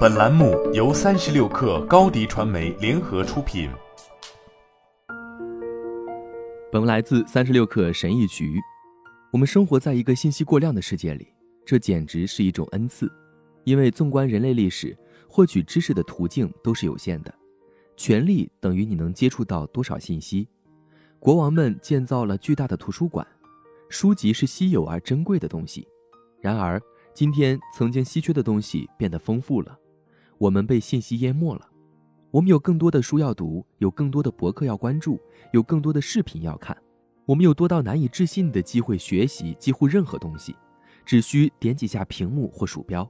本栏目由三十六氪高低传媒联合出品。本文来自三十六氪神译局。我们生活在一个信息过量的世界里，这简直是一种恩赐，因为纵观人类历史，获取知识的途径都是有限的。权力等于你能接触到多少信息。国王们建造了巨大的图书馆，书籍是稀有而珍贵的东西。然而，今天曾经稀缺的东西变得丰富了，我们被信息淹没了。我们有更多的书要读，有更多的博客要关注，有更多的视频要看。我们有多到难以置信的机会学习几乎任何东西，只需点几下屏幕或鼠标。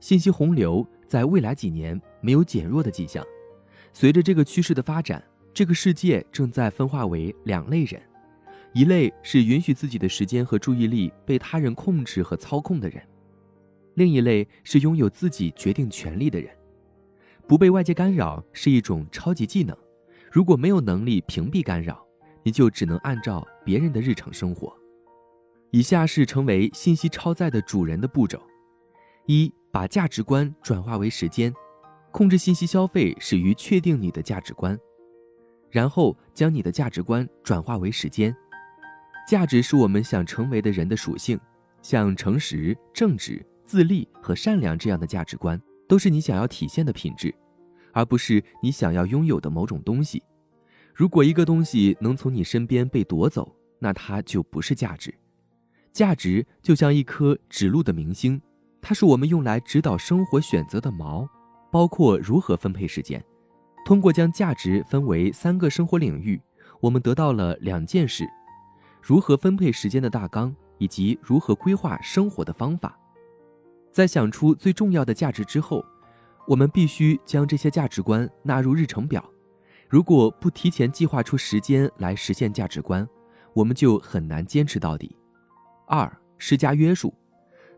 信息洪流在未来几年没有减弱的迹象。随着这个趋势的发展，这个世界正在分化为两类人：一类是允许自己的时间和注意力被他人控制和操控的人；另一类是拥有自己决定权利的人。不被外界干扰是一种超级技能。如果没有能力屏蔽干扰，你就只能按照别人的日常生活。以下是成为信息超载的主人的步骤：一、把价值观转化为时间。控制信息消费始于确定你的价值观，然后将你的价值观转化为时间。价值是我们想成为的人的属性，像诚实、正直、自立和善良这样的价值观，都是你想要体现的品质，而不是你想要拥有的某种东西。如果一个东西能从你身边被夺走，那它就不是价值。价值就像一颗指路的明星，它是我们用来指导生活选择的锚。包括如何分配时间，通过将价值分为三个生活领域，我们得到了两件事：如何分配时间的大纲，以及如何规划生活的方法。在想出最重要的价值之后，我们必须将这些价值观纳入日程表。如果不提前计划出时间来实现价值观，我们就很难坚持到底。二、施加约束，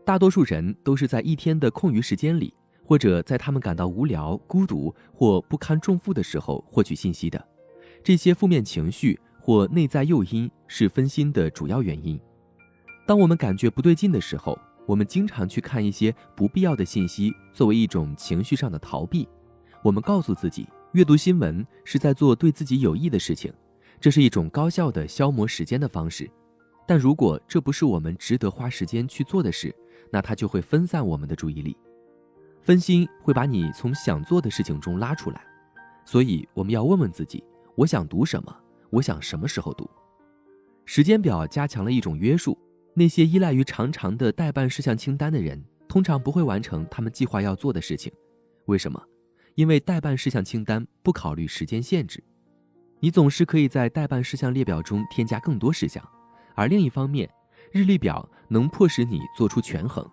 大多数人都是在一天的空余时间里。或者在他们感到无聊、孤独或不堪重负的时候获取信息的，这些负面情绪或内在诱因是分心的主要原因。当我们感觉不对劲的时候，我们经常去看一些不必要的信息，作为一种情绪上的逃避。我们告诉自己，阅读新闻是在做对自己有益的事情，这是一种高效的消磨时间的方式。但如果这不是我们值得花时间去做的事，那它就会分散我们的注意力。分心会把你从想做的事情中拉出来，所以我们要问问自己：我想读什么？我想什么时候读？时间表加强了一种约束。那些依赖于长长的待办事项清单的人，通常不会完成他们计划要做的事情。为什么？因为待办事项清单不考虑时间限制。你总是可以在待办事项列表中添加更多事项，而另一方面，日历表能迫使你做出权衡。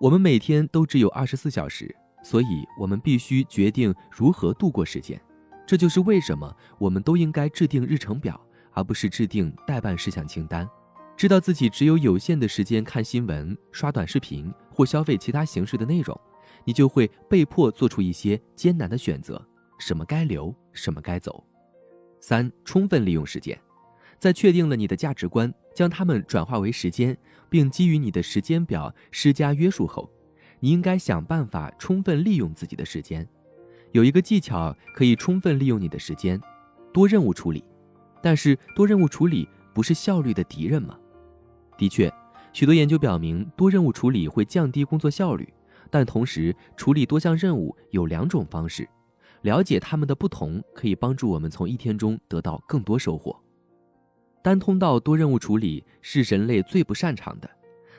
我们每天都只有二十四小时，所以我们必须决定如何度过时间。这就是为什么我们都应该制定日程表，而不是制定待办事项清单。知道自己只有有限的时间看新闻、刷短视频或消费其他形式的内容，你就会被迫做出一些艰难的选择：什么该留，什么该走。三、充分利用时间，在确定了你的价值观，将它们转化为时间。并基于你的时间表施加约束后，你应该想办法充分利用自己的时间。有一个技巧可以充分利用你的时间：多任务处理。但是多任务处理不是效率的敌人吗？的确，许多研究表明多任务处理会降低工作效率，但同时处理多项任务有两种方式，了解它们的不同可以帮助我们从一天中得到更多收获。单通道多任务处理是人类最不擅长的。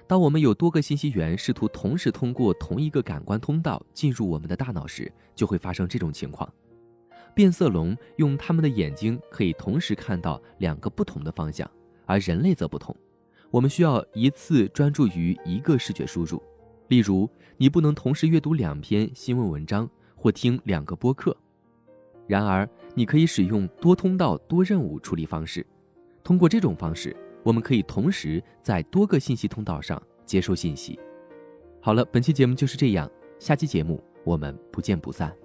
当我们有多个信息源试图同时通过同一个感官通道进入我们的大脑时，就会发生这种情况。变色龙用它们的眼睛可以同时看到两个不同的方向，而人类则不同。我们需要一次专注于一个视觉输入。例如，你不能同时阅读两篇新闻文章或听两个播客。然而，你可以使用多通道多任务处理方式。通过这种方式，我们可以同时在多个信息通道上接收信息。好了，本期节目就是这样，下期节目我们不见不散。